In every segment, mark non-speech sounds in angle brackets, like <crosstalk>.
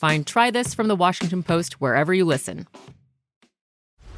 Find Try This from the Washington Post wherever you listen.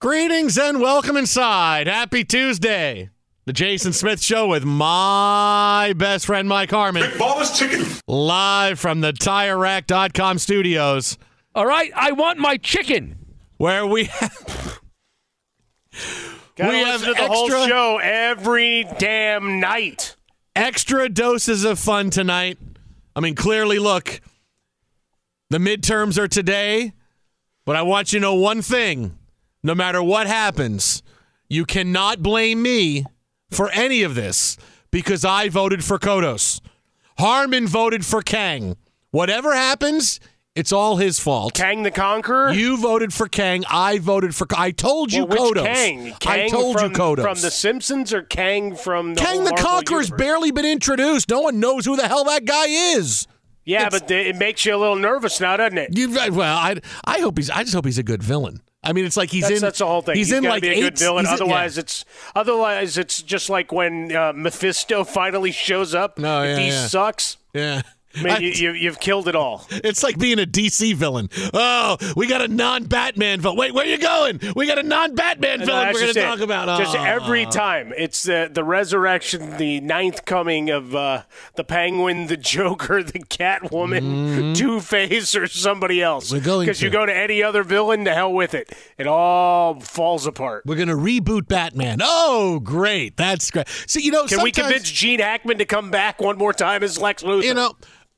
Greetings and welcome inside. Happy Tuesday. The Jason Smith Show with my best friend Mike Harmon. Ballers chicken. Live from the TireRack.com studios. All right, I want my chicken. Where we have, <laughs> Gotta we have listen to the whole extra, show every damn night. extra doses of fun tonight. I mean, clearly, look, the midterms are today, but I want you to know one thing. No matter what happens, you cannot blame me for any of this because I voted for Kodos. Harmon voted for Kang. Whatever happens, it's all his fault. Kang the Conqueror. You voted for Kang. I voted for. I told you well, Kodos. Kang? I told from, you Kodos. From The Simpsons or Kang from the Kang the Conqueror's universe? barely been introduced. No one knows who the hell that guy is. Yeah, It's- but the, it makes you a little nervous now, doesn't it? You well, I I hope he's. I just hope he's a good villain. I mean, it's like he's that's, in. that's the whole thing. He's, in like be a eight. good villain. he's in- Otherwise, yeah. it's otherwise it's just like when uh, Mephisto finally shows up. No, yeah, he yeah. sucks, yeah. I mean, you, you, you've killed it all. <laughs> It's like being a DC villain. Oh, we got a non-Batman villain. Wait, where are you going? We got a non-Batman No, villain we're going to talk about. Just Oh. every time. It's the the resurrection, the ninth coming of uh, the Penguin, the Joker, the Catwoman, Two Face, or somebody else. Mm-hmm. We're going Because you go to any other villain, to hell with it. It all falls apart. We're going to reboot Batman. Oh, great. That's great. See, you know, Can we convince Gene Hackman to come back one more time as Lex Luthor? you know,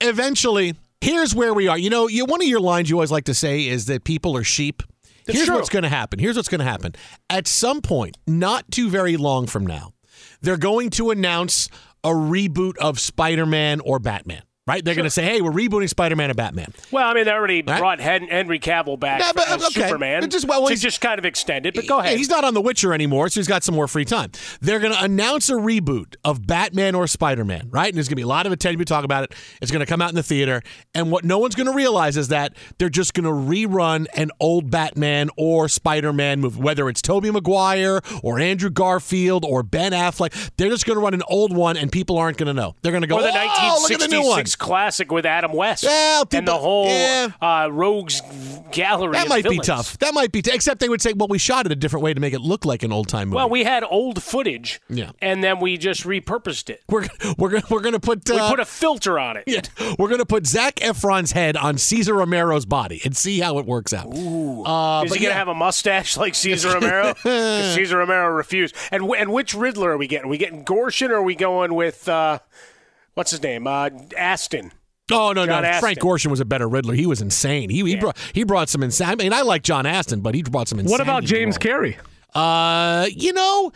eventually, here's where we are. You know, you, one of your lines you always like to say is that people are sheep. It's Here's true. what's going to happen. Here's what's going to happen. At some point, not too very long from now, they're going to announce a reboot of Spider-Man or Batman. Right? They're going to say, "Hey, we're rebooting Spider-Man and Batman." Well, I mean, they already Right. brought Henry Cavill back Yeah, but, as okay. Superman. Just- well, to he's- just kind of extend it, but go ahead. he's not on The Witcher anymore, so he's got some more free time. They're going to announce a reboot of Batman or Spider Man, right? And there's going to be a lot of attention to talk about it. It's going to come out in the theater. And what no one's going to realize is that they're just going to rerun an old Batman or Spider Man movie, whether it's Tobey Maguire or Andrew Garfield or Ben Affleck. They're just going to run an old one, and people aren't going to know. They're going to go, or the oh, look at the new one. 1966 classic with Adam West Yeah, and the whole yeah. uh, Rogues Gallery. That might be tough. That might be, t- except they would say, well, we shot it a different way to make it look like an old time movie. Well, we had old footage, Yeah. and then we just repurposed it. we're we're gonna we're gonna put uh, We put a filter on it. Yeah, we're gonna put Zac Efron's head on Cesar Romero's body and see how it works out. Ooh, uh, Is he gonna yeah. have a mustache like Cesar Romero? <laughs> Cesar Romero refused. And and which Riddler are we getting? Are we getting Gorshin or are we going with uh, what's his name? Uh, Astin. Oh no, John no! Astin. Frank Gorshin was a better Riddler. He was insane. He he brought he brought some insane. I mean, I like John Astin, but he brought some insane. What about James Carrey? Uh, you know,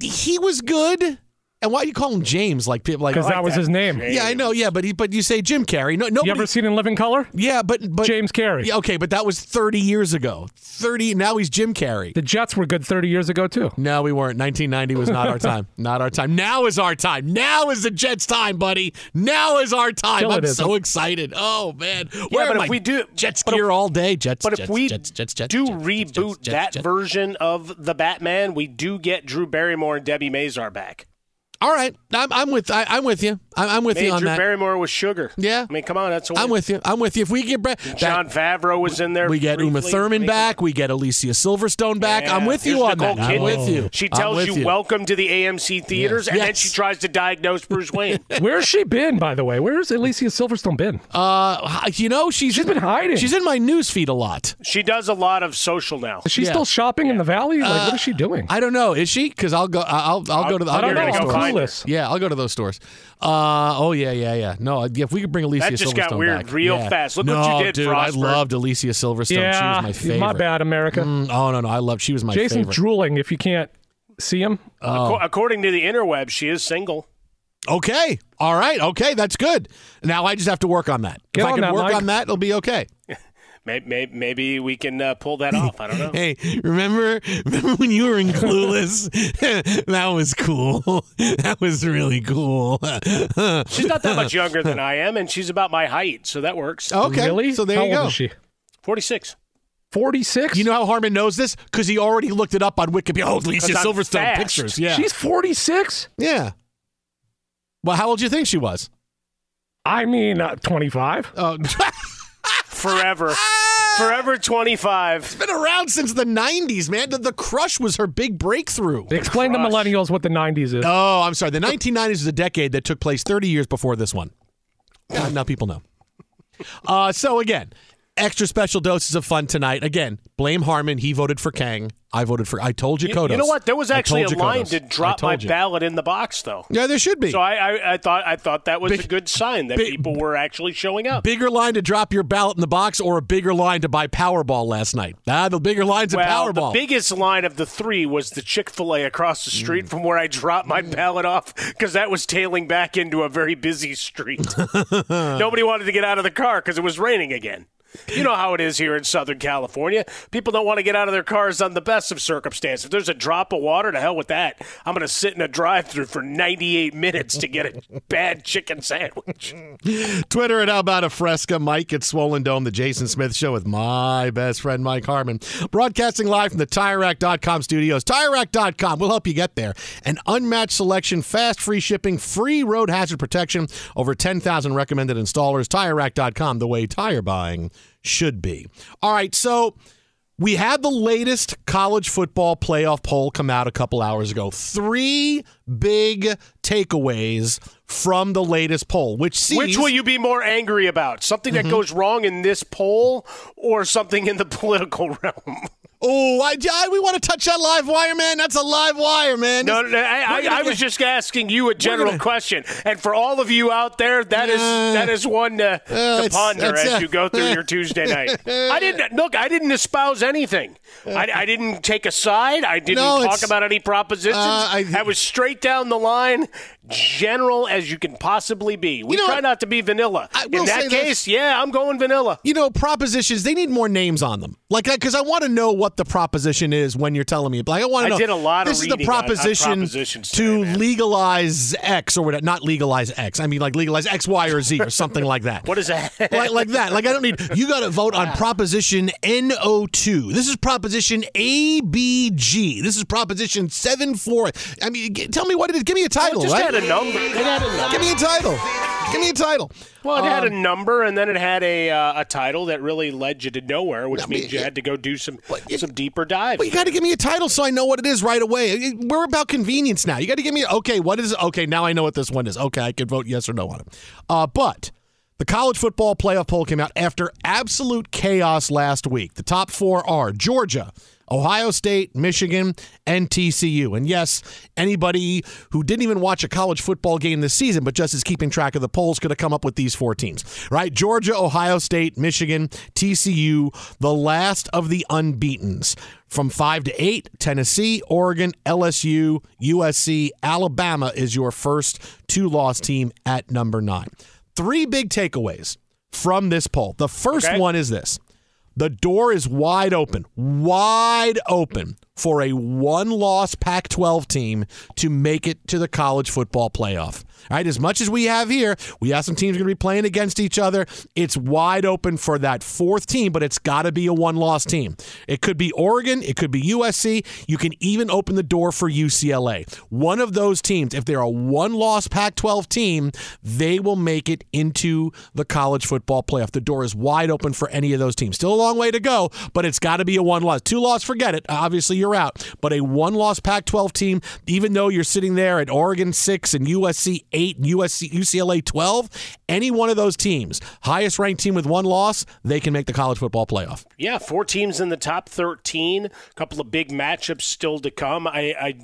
he was good. And why do you call him James? Like people like Because that was his name. Yeah, I know. Yeah, but he, but you say Jim Carrey. No, nobody. You ever seen In Living Color? yeah, but but James Carrey. Yeah, okay, but that was thirty years ago. Thirty. Now he's Jim Carrey. The Jets were good 30 years ago, too. No, we weren't. 1990 was not our time. <laughs> Not our time. Now is our time. Now is the Jets' time, buddy. Now is our time. Still I'm so excited. Oh man. Yeah, Where but am if I? we do Jets but if- gear all day. Jets. But if Jets, we Jets, Jets, Jets, do Jets, reboot Jets, Jets, that Jets. version of the Batman, we do get Drew Barrymore and Debi Mazar back. All right, I'm, I'm with I, I'm with you. I'm, I'm with Made you on that. Barrymore with sugar. Yeah. I mean, come on, that's a I'm with you. I'm with you. If we get Brett, Jon Favreau was in there. we get Uma. Thurman I back. We get Alicia Silverstone back. Yeah. I'm with you on Nicole that. I'm with you. She tells with you, "Welcome to the AMC theaters," and then she tries to diagnose Bruce Wayne. <laughs> Where's she been, by the way? Where's Alicia Silverstone been? Uh, you know, she's She's been hiding. She's in my news feed a lot. she does a lot of social now. Is she Yeah. still shopping in the valley? Like, what is she doing? I don't know. Is she? Because I'll go. I'll I'll go to the. I'll don't know. go Yeah, I'll go to those stores. Uh, oh yeah, yeah, yeah. No, if we could bring Alicia That just Silverstone got weird back. real yeah. fast. Look what no, you did, dude. Frostberg. I loved Alicia Silverstone. she yeah, was my favorite. my bad, America. Mm, oh no, no, I loved. She was my Jason's favorite. drooling if you can't see him. Acco- According to the interweb, she is single. okay, all right, okay, that's good. Now I just have to work on that. Get if I can that, work Mike. on that, it'll be okay. <laughs> Maybe, maybe we can uh, pull that off. I don't know. <laughs> Hey, remember remember when you were in Clueless? <laughs> that was cool. <laughs> that was really cool. She's not that much younger than I am, and she's about my height, so that works. okay, Really? So there How you go. old is she? 46. 46? You know how Harmon knows this? Because he already looked it up on Wikipedia. Oh, Alicia 'Cause I'm Silverstone fast. pictures. Yeah. She's 46? yeah. Well, how old do you think she was? I mean, uh, 25. Oh, Forever. Forever 25. It's been around since the 90s, man. The, the Crush was her big breakthrough. Explain to millennials what the 90s is. Oh, I'm sorry. The 1990s is a decade that took place 30 years before this one. Now, now people know. Uh, so, again, extra special doses of fun tonight. Again, blame Harmon. He voted for Kang. I voted for. I told you, You, Kodos. you know what? There was actually a told line Kodos. to drop my you. ballot in the box, though. Yeah, there should be. So I, I, I thought I thought that was Big- a good sign that big- people were actually showing up. bigger line to drop your ballot in the box or a bigger line to buy Powerball last night? Ah, the bigger lines well, Powerball. the biggest line of the three was the Chick Fil A across the Mm. street from where I dropped my ballot off because that was tailing back into a very busy street. <laughs> Nobody wanted to get out of the car because it was raining again. You know how it is here in Southern California. People don't want to get out of their cars on the best of circumstances. If there's a drop of water, to hell with that. I'm going to sit in a drive-through for 98 minutes to get a bad chicken sandwich. <laughs> Twitter at How About a Fresca. Mike at Swollen Dome, the Jason Smith Show with my best friend Mike Harmon. Broadcasting live from the TireRack.com studios. TireRack.com will help you get there. An unmatched selection, fast free shipping, free road hazard protection, over 10,000 recommended installers. TireRack.com, the way tire buying should be. All right, so we had the latest college football playoff poll come out a couple hours ago. Three big takeaways from the latest poll, which sees Which will you be more angry about? Something that Mhm. goes wrong in this poll or something in the <laughs> political realm? Oh, I, I- we want to touch that live wire, man. That's a live wire, man. No, no, no, I, I, I was just asking you a general gonna- question, and for all of you out there, that is Uh, that is one to, uh, to ponder it's, as uh, you go through your <laughs> Tuesday night. I didn't look. I didn't espouse anything. I, I didn't take a side. I didn't No, talk about any propositions. Uh, I- I, was straight down the line, general as you can possibly be. We You know try not to be vanilla. In that this. case, yeah, I'm going vanilla. You know, propositions, they need more names on them. Like, because I want to know what the proposition is when you're telling me. Like, I want to know. I did a lot of This is the reading on- on proposition to today, legalize X or whatever. Not legalize X. I mean, like, legalize X, Y, or Z or <laughs> something like that. What is that? <laughs> like, like that. Like, I don't need. You got to vote on Proposition NO2. This is Proposition ABG. This is Proposition Seven Four. I mean, g- tell me what it is. Give me a title, just right? had a number. It had a number. Give me a title. Give me a title. Well, it had a Um, number, and then it had a uh, a title that really led you to nowhere, which I mean, means you it- had to go do some some deeper dive. But you got to give me a title so I know what it is right away. We're about convenience now. You got to give me okay. What is okay? Now I know what this one is. Okay, I can vote yes or no on it. Uh, but the college football playoff poll came out after absolute chaos last week. The top four are Georgia. Ohio State, Michigan, and TCU. And yes, anybody who didn't even watch a college football game this season, but just is keeping track of the polls, could have come up with these four teams, right? Georgia, Ohio State, Michigan, TCU, the last of the unbeatens. From five to eight, Tennessee, Oregon, LSU, USC, Alabama is your first two loss team at number nine. Three big takeaways from this poll. The first Okay. one is this the door is wide open, wide open for a one loss Pac 12 team to make it to the college football playoff. All right, as much as we have here, we have some teams going to be playing against each other. It's wide open for that fourth team, but it's got to be a one loss team. It could be Oregon, it could be USC. You can even open the door for UCLA. One of those teams, if they're a one loss Pac 12 team, they will make it into the college football playoff. The door is wide open for any of those teams. Still a long way to go, but it's got to be a one loss. Two loss, forget it. Obviously, you're out. But a one loss Pac 12 team, even though you're sitting there at Oregon 6 and USC 8 and USC, UCLA 12, any one of those teams, highest ranked team with one loss, they can make the college football playoff. Yeah, four teams in the top 13. A couple of big matchups still to come. I, I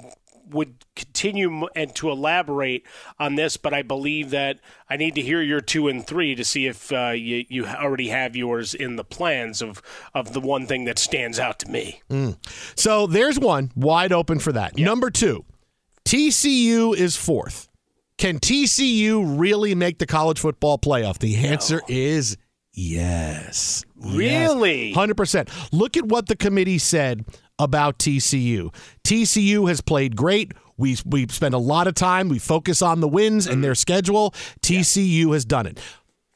would continue and to elaborate on this, but I believe that I need to hear your two and three to see if uh, you, you already have yours in the plans of, of the one thing that stands out to me. So there's one wide open for that. Number two, TCU is fourth. Can TCU really make the college football playoff? The answer is yes. Really? Hundred percent. Look at what the committee said about TCU. TCU has played great. We we spend a lot of time. We focus on the wins and mm-hmm. their schedule. TCU has done it.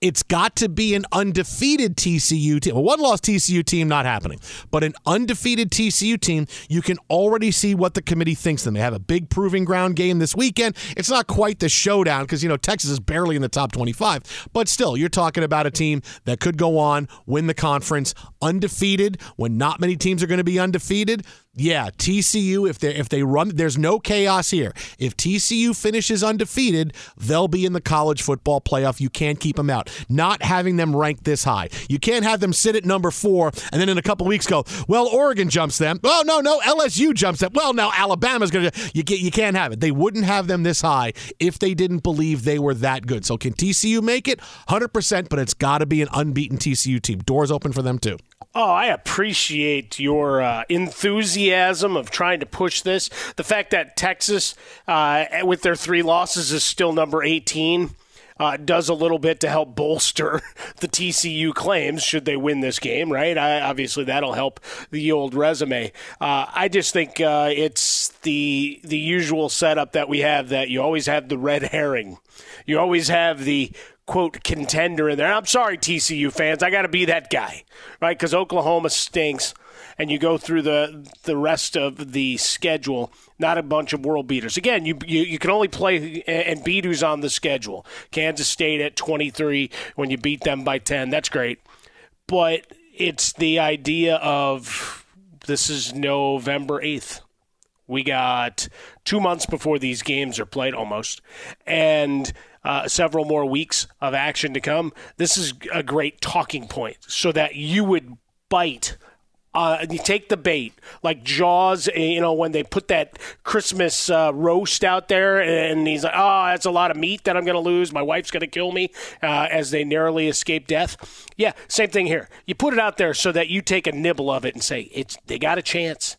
It's got to be an undefeated TCU team. A one loss TCU team, not happening. But an undefeated TCU team, you can already see what the committee thinks them. They have a big proving ground game this weekend. It's not quite the showdown because, you know, Texas is barely in the top 25. But still, you're talking about a team that could go on, win the conference, undefeated when not many teams are going to be undefeated. Yeah, TCU if they if they run there's no chaos here. If TCU finishes undefeated, they'll be in the college football playoff. You can't keep them out. Not having them ranked this high. You can't have them sit at number 4 and then in a couple weeks go, "Well, Oregon jumps them." "Oh, no, no, LSU jumps them." "Well, now Alabama's going to You you can't have it. They wouldn't have them this high if they didn't believe they were that good. So can TCU make it? 100%, but it's got to be an unbeaten TCU team. Doors open for them too. Oh, I appreciate your uh, enthusiasm of trying to push this. The fact that Texas, uh, with their three losses, is still number 18. uh, does a little bit to help bolster <laughs> the TCU claims should they win this game, right? I, obviously, that'll help the old resume. Uh, I just think uh, it's the the usual setup that we have that you always have the red herring, you always have the quote contender in there. I'm sorry, TCU fans, I got to be that guy, right? Because Oklahoma stinks and you go through the the rest of the schedule, not a bunch of world beaters. Again, you you, you can only play and beat who's on the schedule. Kansas State at 23 when you beat them by 10. That's great. But it's the idea of this is November 8th. We got two months before these games are played almost. And uh, several more weeks of action to come. This is a great talking point so that you would bite uh, you take the bait like Jaws. Eh, you know when they put that Christmas uh, roast out there, and he's like, "Oh, that's a lot of meat that I'm going to lose. My wife's going to kill me." Uh, as they narrowly escape death. Yeah, same thing here. You put it out there so that you take a nibble of it and say, "It's they got a chance."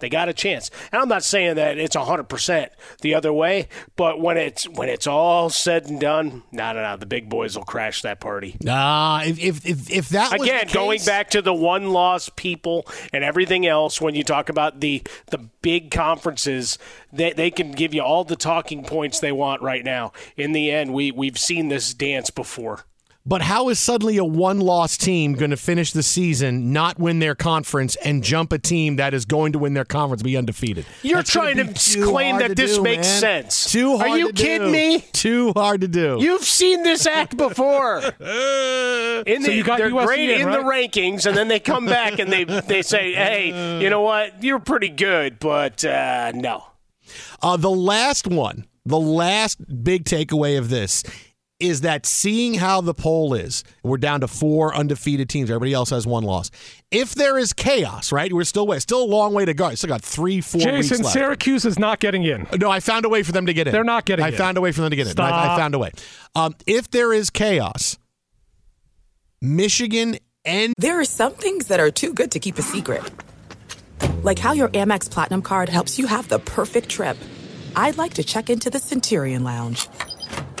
They got a chance. And I'm not saying that it's 100% the other way, but when it's when it's all said and done, no, no, no, the big boys will crash that party. Nah, if if if, if that again case, going back to the one loss people and everything else, when you talk about the the big conferences, they they can give you all the talking points they want right now. In the end, we we've seen this dance before. But how is suddenly a one loss team going to finish the season, not win their conference, and jump a team that is going to win their conference, be undefeated? You're That's trying to claim that this do, makes man. sense. Too hard Are you to kidding do. me? Too hard to do. You've seen this act before. <laughs> In So the, you got they're USC great in, in the rankings, and then they come back and they they say, <laughs> "Hey, you know what? You're pretty good, but uh, no." Uh, the last one, the last big takeaway of this is that seeing how the poll is, we're down to four undefeated teams. Everybody else has one loss. If there is chaos, right? We're still way, still a long way to go. I still got three, four weeks Jason, left. Syracuse is not getting in. No, I found a way for them to get in. They're not getting in. I in. found a way for them to get in. I, Stop. I found a way. Um, if there is chaos, Michigan and There are some things that are too good to keep a secret. Like how your Amex Platinum card helps you have the perfect trip. I'd like to check into the Centurion Lounge.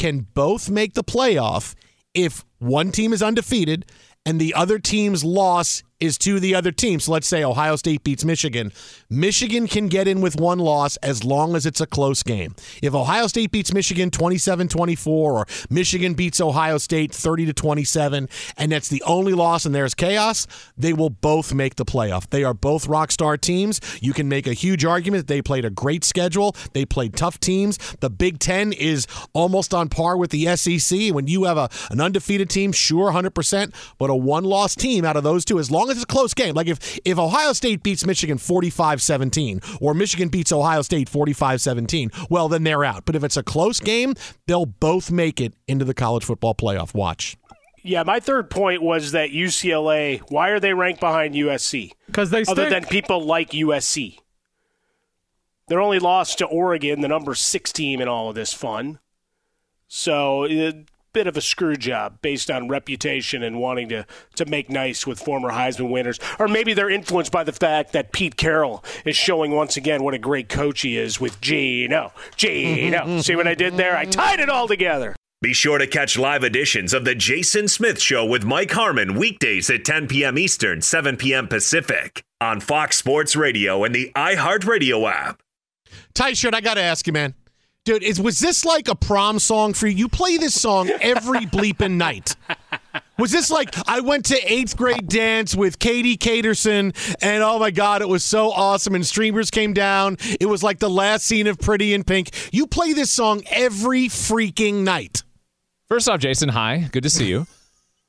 can both make the playoff if one team is undefeated and the other team's loss is to the other team. So let's say Ohio State beats Michigan. Michigan can get in with one loss as long as it's a close game. If Ohio State beats Michigan 27-24 or Michigan beats Ohio State 30 to 27 and that's the only loss and there's chaos, they will both make the playoff. They are both rock star teams. You can make a huge argument they played a great schedule. They played tough teams. The Big 10 is almost on par with the SEC. When you have a an undefeated team, sure 100%, but a one-loss team out of those two as long as it's a close game. Like if if Ohio State beats Michigan 45-17 or Michigan beats Ohio State 45-17, well then they're out. But if it's a close game, they'll both make it into the college football playoff. Watch. Yeah, my third point was that UCLA. Why are they ranked behind USC? Because they other than people like USC. They're only lost to Oregon, the number six team in all of this fun. So a bit of a screw job based on reputation and wanting to to make nice with former Heisman winners, or maybe they're influenced by the fact that Pete Carroll is showing once again what a great coach he is with Geno. Geno, <laughs> see what I did there? I tied it all together. Be sure to catch live editions of The Jason Smith Show with Mike Harmon weekdays at 10 p.m. Eastern, 7 p.m. Pacific on Fox Sports Radio and the iHeartRadio app. Tight shirt, I got to ask you, man. Dude, is was this like a prom song for you? You play this song every bleeping night. Was this like I went to eighth grade dance with Katie Caterson and oh my god, it was so awesome and streamers came down. It was like the last scene of Pretty in Pink. You play this song every freaking night. First off, Jason, hi. Good to see you.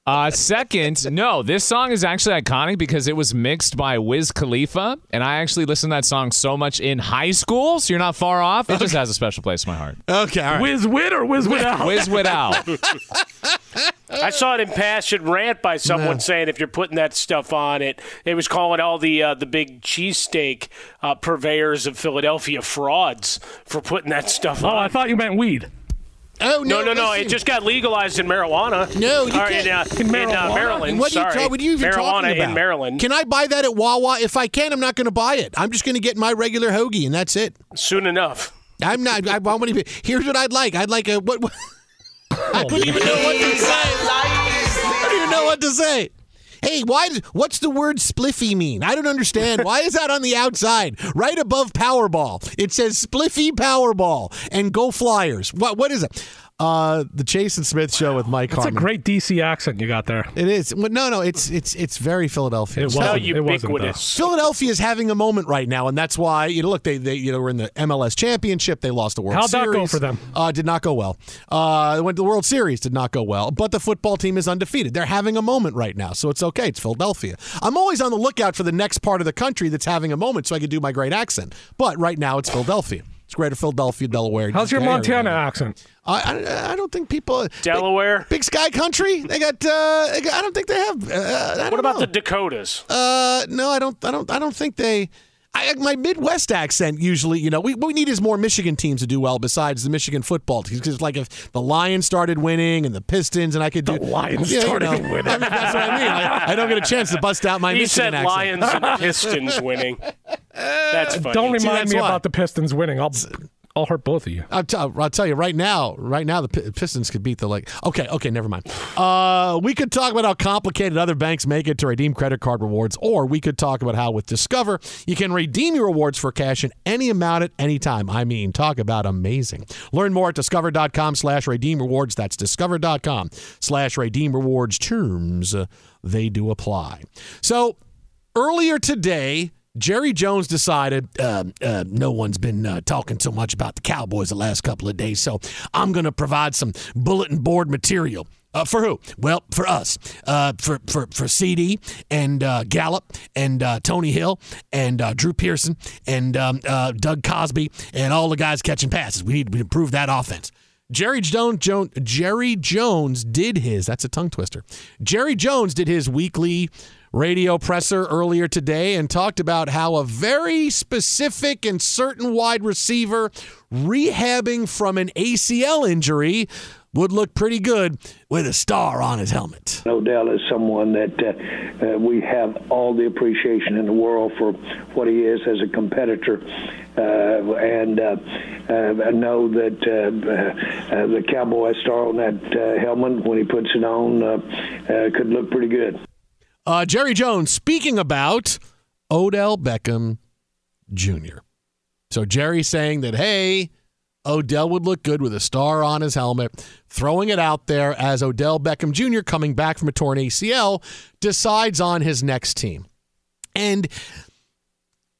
Uh, second, no, this song is actually iconic because it was mixed by Wiz Khalifa, and I actually listened to that song so much in high school, so you're not far off. It just has a special place in my heart. Okay, all right. Whiz wit or Wiz wit out? Wiz without. I saw an impassioned rant by someone saying if you're putting that stuff on it, it was calling all the uh, the big cheesesteak uh, purveyors of Philadelphia frauds for putting that stuff Oh, on. I thought you meant weed. Oh no, no, no, no! It just got legalized in marijuana. No, you Or can't. in, uh, In in, uh. Maryland. What are you, sorry. ta- what are you even marijuana talking about? in Maryland. Can I buy that at Wawa? If I can, I'm not going to buy it. I'm just going to get my regular hoagie, and that's it. Soon enough. I'm not. I, I want to be. Here's what I'd like. I'd like a what? what <laughs> I don't even know what to say. I don't even know what to say. Hey, why? What's the word spliffy mean? I don't understand. Why is that on the outside, right above Powerball? It says spliffy Powerball and go Flyers. What? What is it? Uh, the Jason Smith Show with Mike That's a great DC accent you got there. It is. Well, No, no, it's it's it's very Philadelphia. It It's wasn't. How Philly. It wasn't, though. ubiquitous. Philadelphia is having a moment right now, and that's why you know. Look, they they you know were in the MLS championship. They lost the World How'd that Series. go for them? Uh, did not go well. Uh, they went to the World Series. Did not go well. But the football team is undefeated. They're having a moment right now, so it's okay. It's Philadelphia. I'm always on the lookout for the next part of the country that's having a moment, so I can do my great accent. But right now, it's Philadelphia. It's Greater Philadelphia, Delaware. How's your area. Montana accent? I, I, I don't think people Delaware. Big, Big Sky Country. They got. Uh, they got- I don't think they have. Uh, I don't What about know. the Dakotas? Uh, no, I don't. I don't. I don't think they. I, my Midwest accent usually, you know, we, what we need is more Michigan teams to do well besides the Michigan football teams. Because like if the Lions started winning and the Pistons, and I could do The Lions Yeah, you started know, winning. I mean, that's what I mean. I, I don't get a chance to bust out my he Michigan said accent. Lions and Pistons winning. <laughs> That's funny. Don't See, remind that's me why. about the Pistons winning. I'll I'll hurt both of you. I'll, t- I'll tell you right now. Right now, the P- Pistons could beat the like. Okay, okay, never mind. Uh, we could talk about how complicated other banks make it to redeem credit card rewards, or we could talk about how with Discover you can redeem your rewards for cash in any amount at any time. I mean, talk about amazing. Learn more at discover.com/slash redeem rewards. That's discover.com/slash redeem rewards. Terms uh, they do apply. So earlier today. Jerry Jones decided uh, uh, no one's been uh, talking so much about the Cowboys the last couple of days, so I'm going to provide some bulletin board material. Uh, for who? Well, for us, uh, for for for CD and uh, Gallup and uh, Tony Hill and uh, Drew Pearson and um, uh, Doug Cosbie and all the guys catching passes. We need to improve that offense. Jerry Jones, Jones, Jerry Jones did his. That's a tongue twister. Jerry Jones did his weekly radio presser earlier today and talked about how a very specific and certain wide receiver rehabbing from an ACL injury would look pretty good with a star on his helmet. Odell is someone that uh, uh, we have all the appreciation in the world for what he is as a competitor, uh, and uh, uh, I know that uh, the cowboy star on that helmet when he puts it on could look pretty good. Uh, Jerry Jones speaking about Odell Beckham Jr. So Jerry saying that, hey, Odell would look good with a star on his helmet, throwing it out there as Odell Beckham Jr., coming back from a torn ACL, decides on his next team. And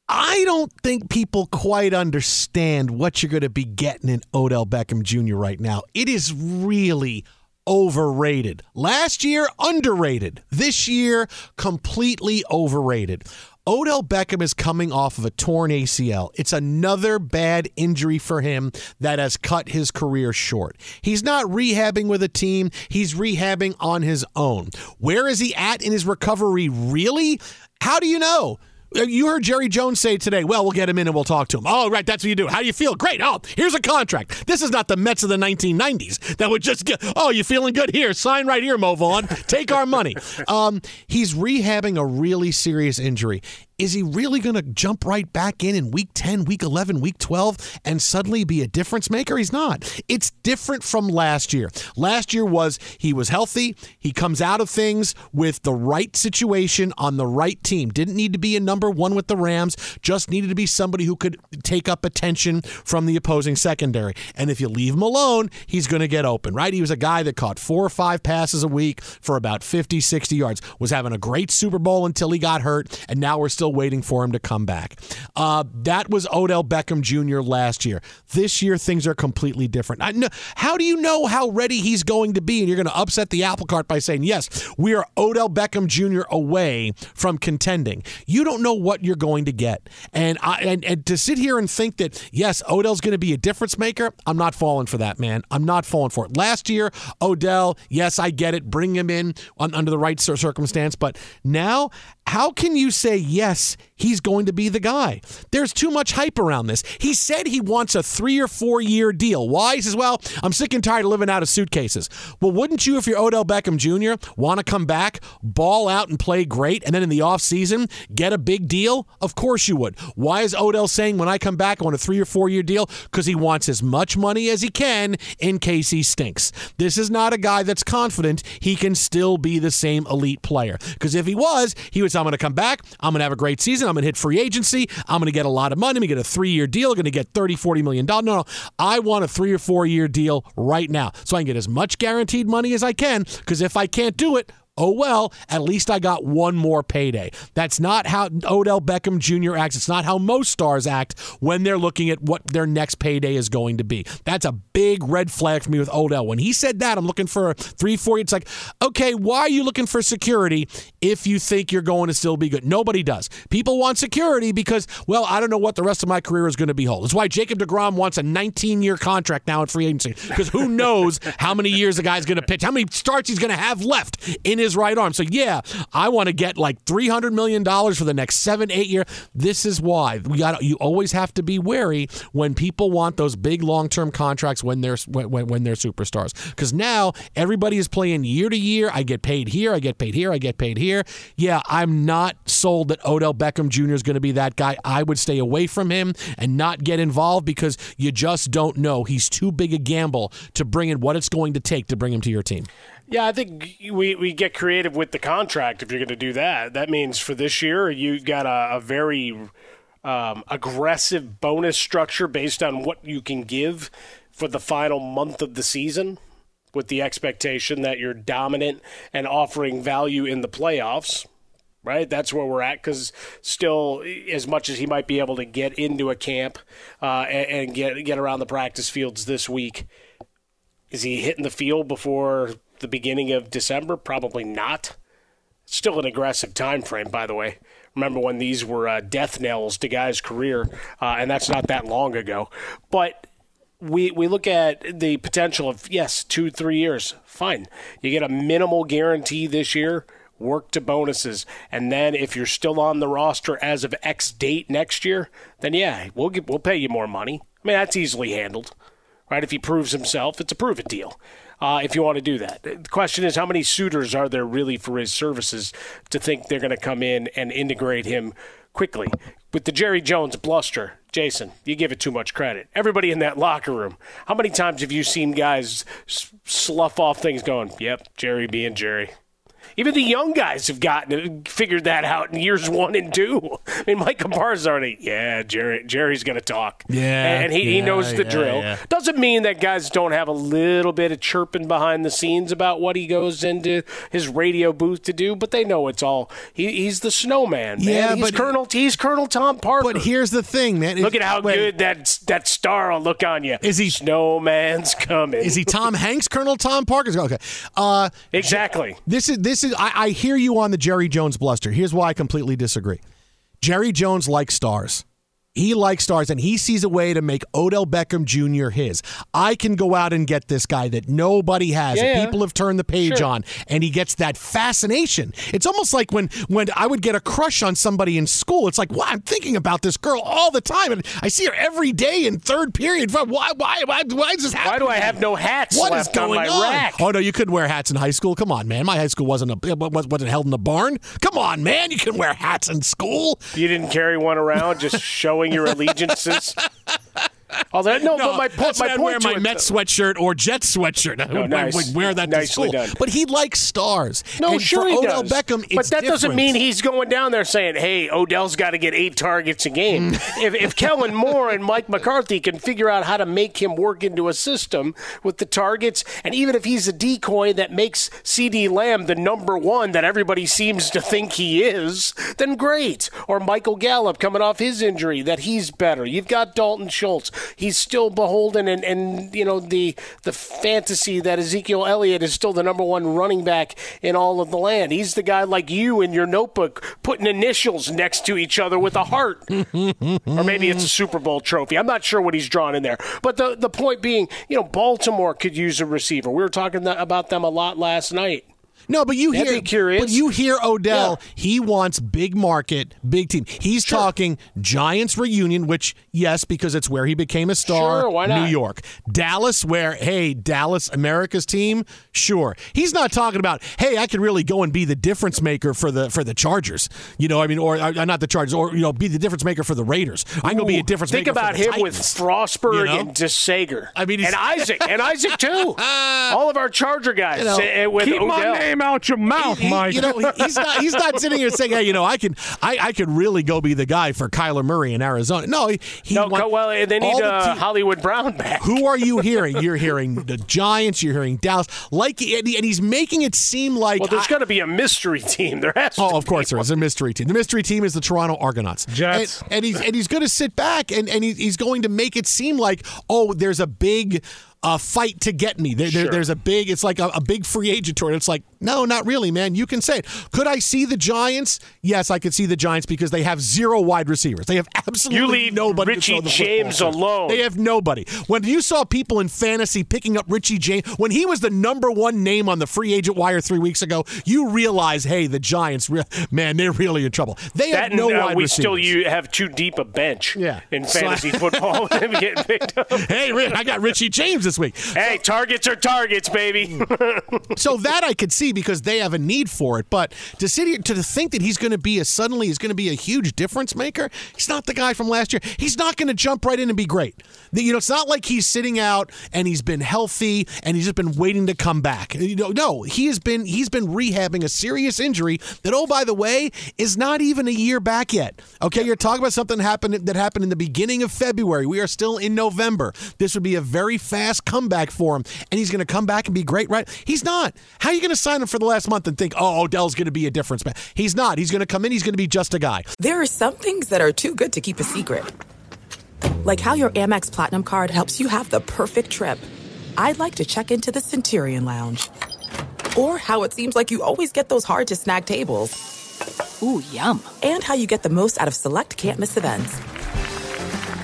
I don't think people quite understand what you're going to be getting in Odell Beckham Jr. right now. It is really overrated. Last year, underrated. This year, completely overrated. Odell Beckham is coming off of a torn ACL. It's another bad injury for him that has cut his career short. He's not rehabbing with a team, he's rehabbing on his own. Where is he at in his recovery, really? How do you know? Uh, You heard Jerry Jones say today, well, we'll get him in and we'll talk to him. Oh, right, that's what you do. How do you feel? Great. Oh, here's a contract. This is not the Mets of the 1990s that would just get, oh, you feeling good? Here, sign right here, Mo Vaughn. Take our money. <laughs> Um, he's rehabbing a really serious injury. Is he really going to jump right back in in week 10, week 11, week 12 and suddenly be a difference maker? He's not. It's different from last year. Last year was he was healthy. He comes out of things with the right situation on the right team. Didn't need to be a number one with the Rams, just needed to be somebody who could take up attention from the opposing secondary. And if you leave him alone, he's going to get open, right? He was a guy that caught four or five passes a week for about 50, 60 yards, was having a great Super Bowl until he got hurt, and now we're still waiting for him to come back. Uh, that was Odell Beckham Jr. last year. This year, things are completely different. I know, how do you know how ready he's going to be? And you're going to upset the apple cart by saying, yes, we are Odell Beckham Jr. away from contending. You don't know what you're going to get. And, I, and, and to sit here and think that, yes, Odell's going to be a difference maker, I'm not falling for that, man. I'm not falling for it. Last year, Odell, yes, I get it. Bring him in under the right circumstance. But now, how can you say, yes, he's going to be the guy? There's too much hype around this. He said he wants a three or four year deal. Why? He says, well, I'm sick and tired of living out of suitcases. Well, wouldn't you, if you're Odell Beckham Jr., want to come back, ball out, and play great, and then in the offseason get a big deal? Of course you would. Why is Odell saying, when I come back, I want a three or four year deal? Because he wants as much money as he can in case he stinks. This is not a guy that's confident he can still be the same elite player. Because if he was, he would say, I'm going to come back, I'm going to have a great season, I'm going to hit free agency, I'm going to get a lot of money, I'm going to get a three year deal, I'm going to get 30, 40 million dollars. No, no, I want a three or four year deal right now so I can get as much guaranteed money as I can. Because if I can't do it, Oh well, at least I got one more payday. That's not how Odell Beckham Jr. acts. It's not how most stars act when they're looking at what their next payday is going to be. That's a big red flag for me with Odell. When he said that, I'm looking for three, four. It's like, okay, why are you looking for security if you think you're going to still be good? Nobody does. People want security because, well, I don't know what the rest of my career is going to be hold. That's why Jacob DeGrom wants a 19 year contract now at free agency because who knows how many years the guy's going to pitch, how many starts he's going to have left in his right arm. So yeah, I want to get like three hundred million dollars for the next seven, eight year. This is why we got. You always have to be wary when people want those big long term contracts when they're when, when they're superstars. Because now everybody is playing year to year. I get paid here. I get paid here. I get paid here. Yeah, I'm not sold that Odell Beckham Jr. is going to be that guy. I would stay away from him and not get involved because you just don't know. He's too big a gamble to bring in what it's going to take to bring him to your team. Yeah, I think we, we get creative with the contract if you're going to do that. That means for this year, you've got a, a very um, aggressive bonus structure based on what you can give for the final month of the season with the expectation that you're dominant and offering value in the playoffs right? That's where we're at because still, as much as he might be able to get into a camp uh, and, and, get get around the practice fields this week, is he hitting the field before the beginning of December? Probably not. Still an aggressive time frame, by the way. Remember when these were uh, death knells to guys' career, uh, and that's not that long ago. But we we look at the potential of yes, two three years, fine. You get a minimal guarantee this year work to bonuses, and then if you're still on the roster as of X date next year, then yeah, we'll get, we'll pay you more money. I mean, that's easily handled, right? If he proves himself, it's a prove it deal. Uh, if you want to do that, the question is how many suitors are there really for his services to think they're going to come in and integrate him quickly? With the Jerry Jones bluster, Jason, you give it too much credit. Everybody in that locker room, how many times have you seen guys slough off things going, yep, Jerry being Jerry? Even the young guys have gotten figured that out in years one and two. I mean, Mike Capar's already, yeah, Jerry, Jerry's going to talk. Yeah. And he, yeah, he knows the yeah, drill. yeah. Doesn't mean that guys don't have a little bit of chirping behind the scenes about what he goes into his radio booth to do, but they know it's all, he, he's the snowman, man. Yeah, he's but- Colonel, he's Colonel Tom Parker. But here's the thing, man. Look at how Wait, good that that star will look on you. Is he- Snowman's coming? Is he Tom Hanks, Colonel Tom Parker? Okay. Uh, exactly? This is this is. I, I hear you on the Jerry Jones bluster. Here's why I completely disagree. Jerry Jones likes stars. He likes stars, and he sees a way to make Odell Beckham Jr. his. I can go out and get this guy that nobody has. that Yeah. People have turned the page Sure. on, and he gets that fascination. It's almost like when when I would get a crush on somebody in school. It's like, wow, I'm thinking about this girl all the time, and I see her every day in third period. Why? Why? Why, why is this happening? Why do I have no hats What is on going my on? rack? Oh no, you couldn't wear hats in high school. Come on, man. My high school wasn't a was- wasn't held in a barn. Come on, man. You can wear hats in school. You didn't carry one around just <laughs> your allegiances. <laughs> <laughs> Oh, that, no, but my, that's my I'd point wear my though- sweatshirt or Jets sweatshirt. I No, would, nice. would wear that to school. done. But he likes stars. No, and sure for he Odell does. Beckham, it's but that doesn't mean he's going down there saying, "Hey, Odell's got to get eight targets a game." Mm. if, if Kellen Moore and Mike McCarthy can figure out how to make him work into a system with the targets, and even if he's a decoy that makes CeeDee Lamb the number one that everybody seems to think he is, then great. Or Michael Gallup coming off his injury that he's better. You've got Dalton Schultz. He's still beholden and, and you know the the fantasy that Ezekiel Elliott is still the number one running back in all of the land. He's the guy like you in your notebook putting initials next to each other with a heart. <laughs> or maybe it's a Super Bowl trophy. I'm not sure what he's drawn in there. But the the point being, you know, Baltimore could use a receiver. We were talking about them a lot last night. No, but you That'd hear curious. But you hear Odell. He wants big market, big team. He's talking Giants reunion, which yes, because it's where he became a star. Sure, why New? York, Dallas, where hey, Dallas, America's team. Sure, he's not talking about hey, I could really go and be the difference maker for the for the Chargers. You know, I mean, or uh, not the Chargers, or you know, be the difference maker for the Raiders. I can go be a difference maker. Think maker. about him with Titans. Frostberg You know? and DeSager. I mean, and Isaac, and Isaac too. <laughs> All of our Charger guys You know, uh, with Keep Odell. my name out your mouth, He- Mike. You know, he's not. He's not sitting here saying, "Hey, you know, I can, I, I could really go be the guy for Kyler Murray in Arizona." No, he, he No, well, they need the uh, Hollywood Brown back. Who are you hearing? You're hearing the Giants. You're hearing Dallas. Like, and he- and he's making it seem like. Well, there's got to be a mystery team. There has to Oh, of course there is a mystery team. The mystery team is the Toronto Argonauts. Jets. And, and he's and he's going to sit back and and he, he's going to make it seem like oh, there's a big uh, fight to get me. There, there- Sure. there's a big, it's like a, a big free agent tour. It's like, no, not really, man. You can say it. Could I see the Giants? Yes, I could see the Giants because they have zero wide receivers. They have absolutely You leave nobody. Richie James alone. They have nobody. When you saw people in fantasy picking up Richie James, when he was the number one name on the free agent wire three weeks ago, you realize, hey, the Giants, re- man, they're really in trouble. They That have no and, uh, wide we receivers. still you have too deep a bench Yeah. in So- fantasy football getting picked up. <laughs> hey, Rick, I got Richie James this week. Hey, targets are targets, baby. <laughs> so that I could see because they have a need for it. But to sit here to think that he's going to be a suddenly is going to be a huge difference maker. He's not the guy from last year. He's not going to jump right in and be great. You know, it's not like he's sitting out and he's been healthy and he's just been waiting to come back. You know, no, he has been he's been rehabbing a serious injury that oh by the way is not even a year back yet. Okay, you're talking about something happened that happened in the beginning of February. We are still in November. This would be a very fast comeback for him, and he's going to come back and be great, right? He's not. How are you going to sign him for the last month and think, oh, Odell's going to be a difference man? He's not. He's going to come in. He's going to be just a guy. There are some things that are too good to keep a secret. Like how your Amex Platinum card helps you have the perfect trip. I'd like to check into the Centurion Lounge. Or how it seems like you always get those hard to snag tables. Ooh, yum. And how you get the most out of select can't miss events.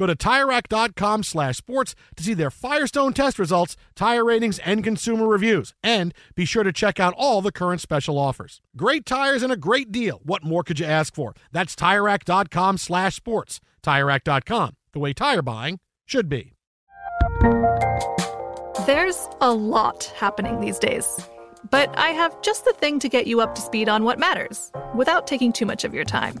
Go to TireRack.com slash sports to see their Firestone test results, tire ratings, and consumer reviews. And be sure to check out all the current special offers. Great tires and a great deal. What more could you ask for? That's TireRack.com slash sports. TireRack.com, the way tire buying should be. There's a lot happening these days. But I have just the thing to get you up to speed on what matters without taking too much of your time.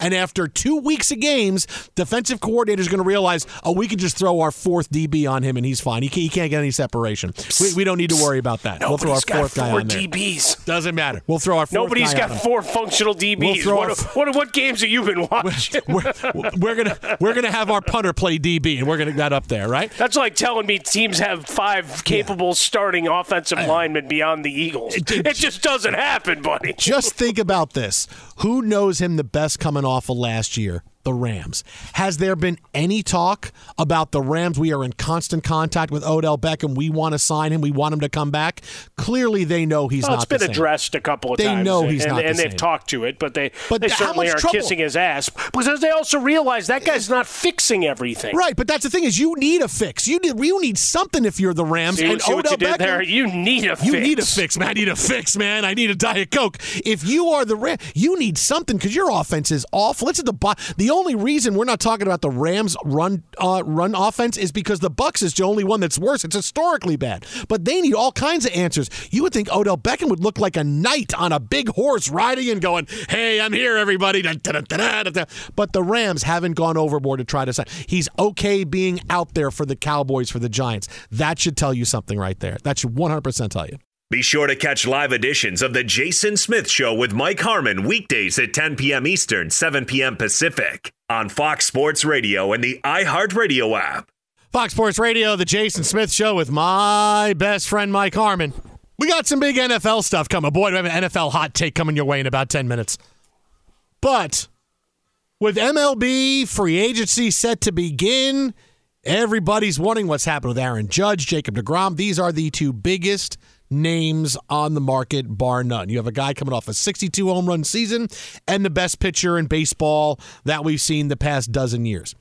And after two weeks of games, defensive coordinator is going to realize, oh, we can just throw our fourth DB on him and he's fine. He can't, he can't get any separation. We, we don't need to worry about that. we'll throw our got fourth guy four on there. DBs. Doesn't matter. We'll throw our fourth Nobody's got four functional DBs. We'll what, our- what, what games have you been <laughs> watching? we're, we're gonna we're gonna have our punter play DB, and we're gonna get that up there, right? That's like telling me teams have five capable starting offensive linemen beyond the Eagles. It, just doesn't happen, buddy. Just think about this: who knows him the best coming off of last year, the Rams. Has there been any talk about the Rams? We are in constant contact with Odell Beckham. We want to sign him. We want him to come back. Clearly, they know he's well, not. It's been the addressed a couple of They times. know he's and, not the and they've same. talked to it, but they But they certainly are trouble- kissing his ass because they also realize that guy's not fixing everything. Right, but that's the thing is you need a fix. You need you need something if you're the Rams. See, and see Odell you Beckham, there? You need a You fix. need a fix, man. I need a fix, man. I need a diet coke. If you are the Rams, you need something because your offense is awful. It's at the bo- the only reason we're not talking about the Rams run uh, run offense is because the Bucs is the only one that's worse. It's historically bad, but they need all kinds of answers. You would think Odell Beckham would look like a knight on a big horse riding and going, "Hey, I'm here, everybody." But the Rams haven't gone overboard to try to sign. He's okay being out there for the Cowboys for the Giants. That should tell you something right there. That should 100% tell you. Be sure to catch live editions of The Jason Smith Show with Mike Harmon weekdays at 10 p.m. Eastern, 7 p.m. Pacific on Fox Sports Radio and the iHeartRadio app. Fox Sports Radio, the Jason Smith Show with my best friend Mike Harmon. We got some big NFL stuff coming. Boy, do we have an NFL hot take coming your way in about 10 minutes. But with MLB free agency set to begin, everybody's wondering what's happened with Aaron Judge, Jacob DeGrom. These are the two biggest names on the market, bar none. You have a guy coming off a 62 home run season and the best pitcher in baseball that we've seen the past dozen years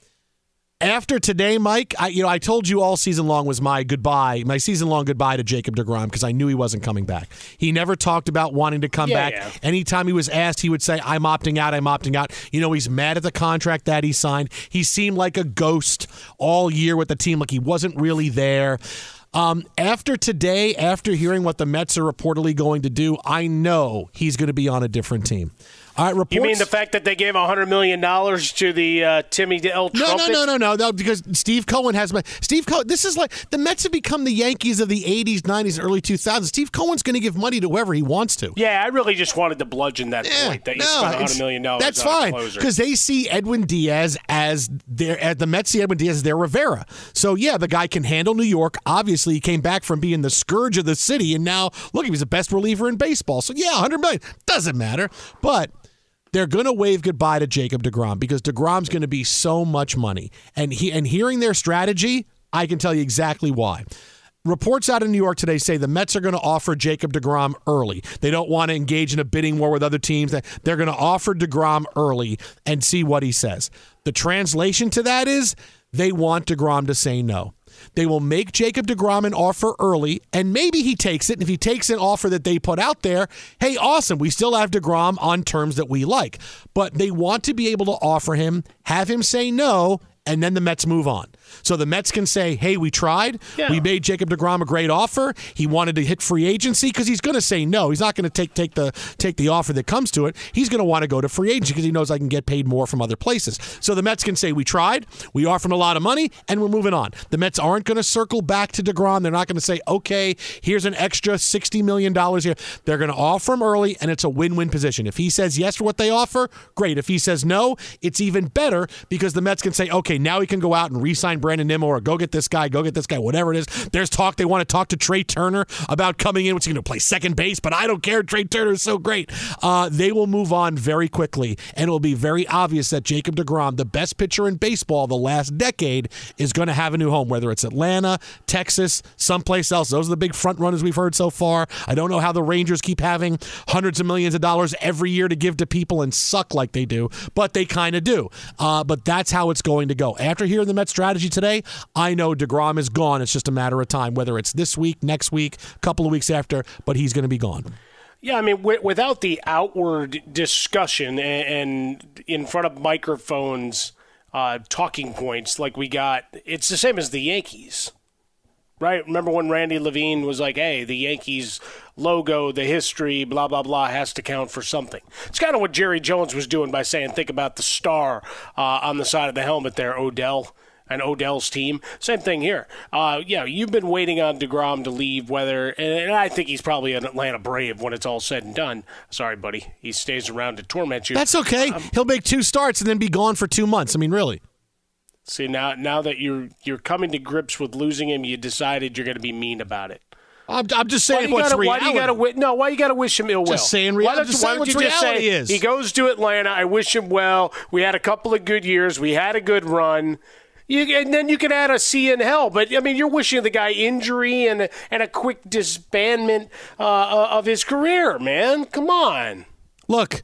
after today, Mike, I, you know, I told you all season long was my goodbye, my season long goodbye to Jacob DeGrom because I knew he wasn't coming back. He never talked about wanting to come Yeah, back. yeah. Anytime he was asked, he would say, "I'm opting out. I'm opting out." You know, he's mad at the contract that he signed. He seemed like a ghost all year with the team, like he wasn't really there. Um, after today, after hearing what the Mets are reportedly going to do, I know he's going to be on a different team. All right, reports. You mean the fact that they gave hundred million dollars to the uh, Timmy L. No, no, no, no, no, no, because Steve Cohen has Steve Cohen. This is like the Mets have become the Yankees of the '80s, '90s, and early 2000s. Steve Cohen's going to give money to whoever he wants to. Yeah, I really just wanted to bludgeon that point that you No, spent it's- hundred million dollars. That's fine because they see Edwin Diaz as their as the Mets see Edwin Diaz as their Rivera. So yeah, the guy can handle New York. Obviously, he came back from being the scourge of the city, and now look, he was the best reliever in baseball. So yeah, 100 million doesn't matter, but. They're going to wave goodbye to Jacob DeGrom because DeGrom's going to be so much money. And he and hearing their strategy, I can tell you exactly why. Reports out in New York today say the Mets are going to offer Jacob DeGrom early. They don't want to engage in a bidding war with other teams. They're going to offer DeGrom early and see what he says. The translation to that is they want DeGrom to say no. They will make Jacob DeGrom an offer early, and maybe he takes it. And if he takes an offer that they put out there, hey, awesome. We still have DeGrom on terms that we like. But they want to be able to offer him, have him say no, and then the Mets move on. So the Mets can say, hey, we tried. We made Jacob DeGrom a great offer. He wanted to hit free agency because he's going to say no. He's not going to take take the take the offer that comes to it. He's going to want to go to free agency because he knows I can get paid more from other places. So the Mets can say, we tried. We offered him a lot of money, and we're moving on. The Mets aren't going to circle back to DeGrom. They're not going to say, okay, here's an extra $60 million here. They're going to offer him early, and it's a win-win position. If he says yes to what they offer, great. If he says no, it's even better because the Mets can say, okay, now he can go out and re-sign Brandon Nimmo or go get this guy, go get this guy, whatever it is. There's talk they want to talk to Trea Turner about coming in, which he's going to play second base, but I don't care. Trea Turner is so great. Uh, they will move on very quickly, and it will be very obvious that Jacob DeGrom, the best pitcher in baseball the last decade, is going to have a new home, whether it's Atlanta, Texas, someplace else. Those are the big front runners we've heard so far. I don't know how the Rangers keep having hundreds of millions of dollars every year to give to people and suck like they do, but they kind of do. Uh, but that's how it's going to go. After hearing the Mets strategy today, I know DeGrom is gone. It's just a matter of time, whether it's this week, next week, a couple of weeks after, but he's going to be gone. Yeah, I mean, w- without the outward discussion and, and in front of microphones, uh, talking points like we got, it's the same as the Yankees, right? Remember when Randy Levine was like, "Hey, the Yankees logo, the history, blah blah blah, has to count for something." It's kind of what Jerry Jones was doing by saying, "Think about the star uh, on the side of the helmet there, Odell." And Odell's team. Same thing here. Uh, yeah, you've been waiting on DeGrom to leave, whether, and I think he's probably an Atlanta Brave when it's all said and done. Sorry, buddy. He stays around to torment you. That's okay. Um, He'll make two starts and then be gone for two months. I mean, really. see, now now that you're you're coming to grips with losing him, you decided you're going to be mean about it. I'm, I'm just saying what's gotta, reality. Why do you got to No, why you got to wish him ill will? Just saying Why reality- don't, just why saying don't you just say is. he goes to Atlanta? I wish him well. We had a couple of good years. We had a good run. You, and then you can add a C in hell. But I mean, you're wishing the guy injury and and a quick disbandment uh, of his career, man. Come on. Look.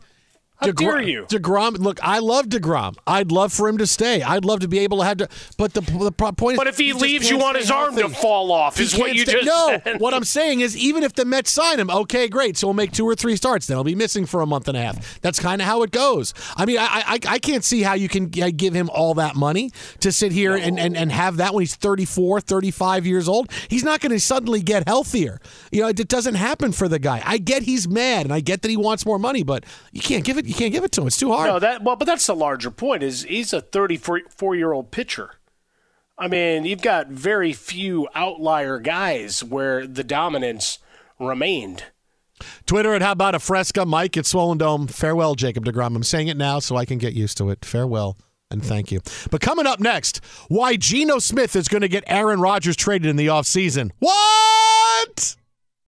How DeGrom, dare you? Degrom, look, I love Degrom. I'd love for him to stay. I'd love to be able to have to. But the the point is, But if he just leaves, you want his arm to healthy. fall off, He is what you stay- just no. said. What I'm saying is, even if the Mets sign him, okay, great. So we'll make two or three starts. Then he'll be missing for a month and a half. That's kind of how it goes. I mean, I, I I can't see how you can give him all that money to sit here and, and, and have that when he's 34, 35 years old. He's not going to suddenly get healthier. You know, it, it doesn't happen for the guy. I get he's mad and I get that he wants more money, but you can't give it. You can't give it to him. It's too hard. No, that well, but that's the larger point. Is he's a 34 year old pitcher. I mean, you've got very few outlier guys where the dominance remained. Twitter at How About a Fresca, Mike at Swollen Dome. Farewell, Jacob DeGrom. I'm saying it now so I can get used to it. Farewell and thank you. But coming up next, why Geno Smith is going to get Aaron Rodgers traded in the offseason. What?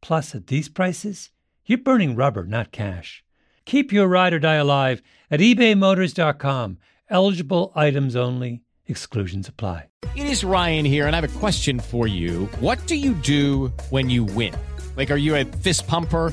Plus, at these prices, you're burning rubber, not cash. Keep your ride or die alive at ebaymotors.com. Eligible items only, exclusions apply. It is Ryan here, and I have a question for you. What do you do when you win? Like, are you a fist pumper?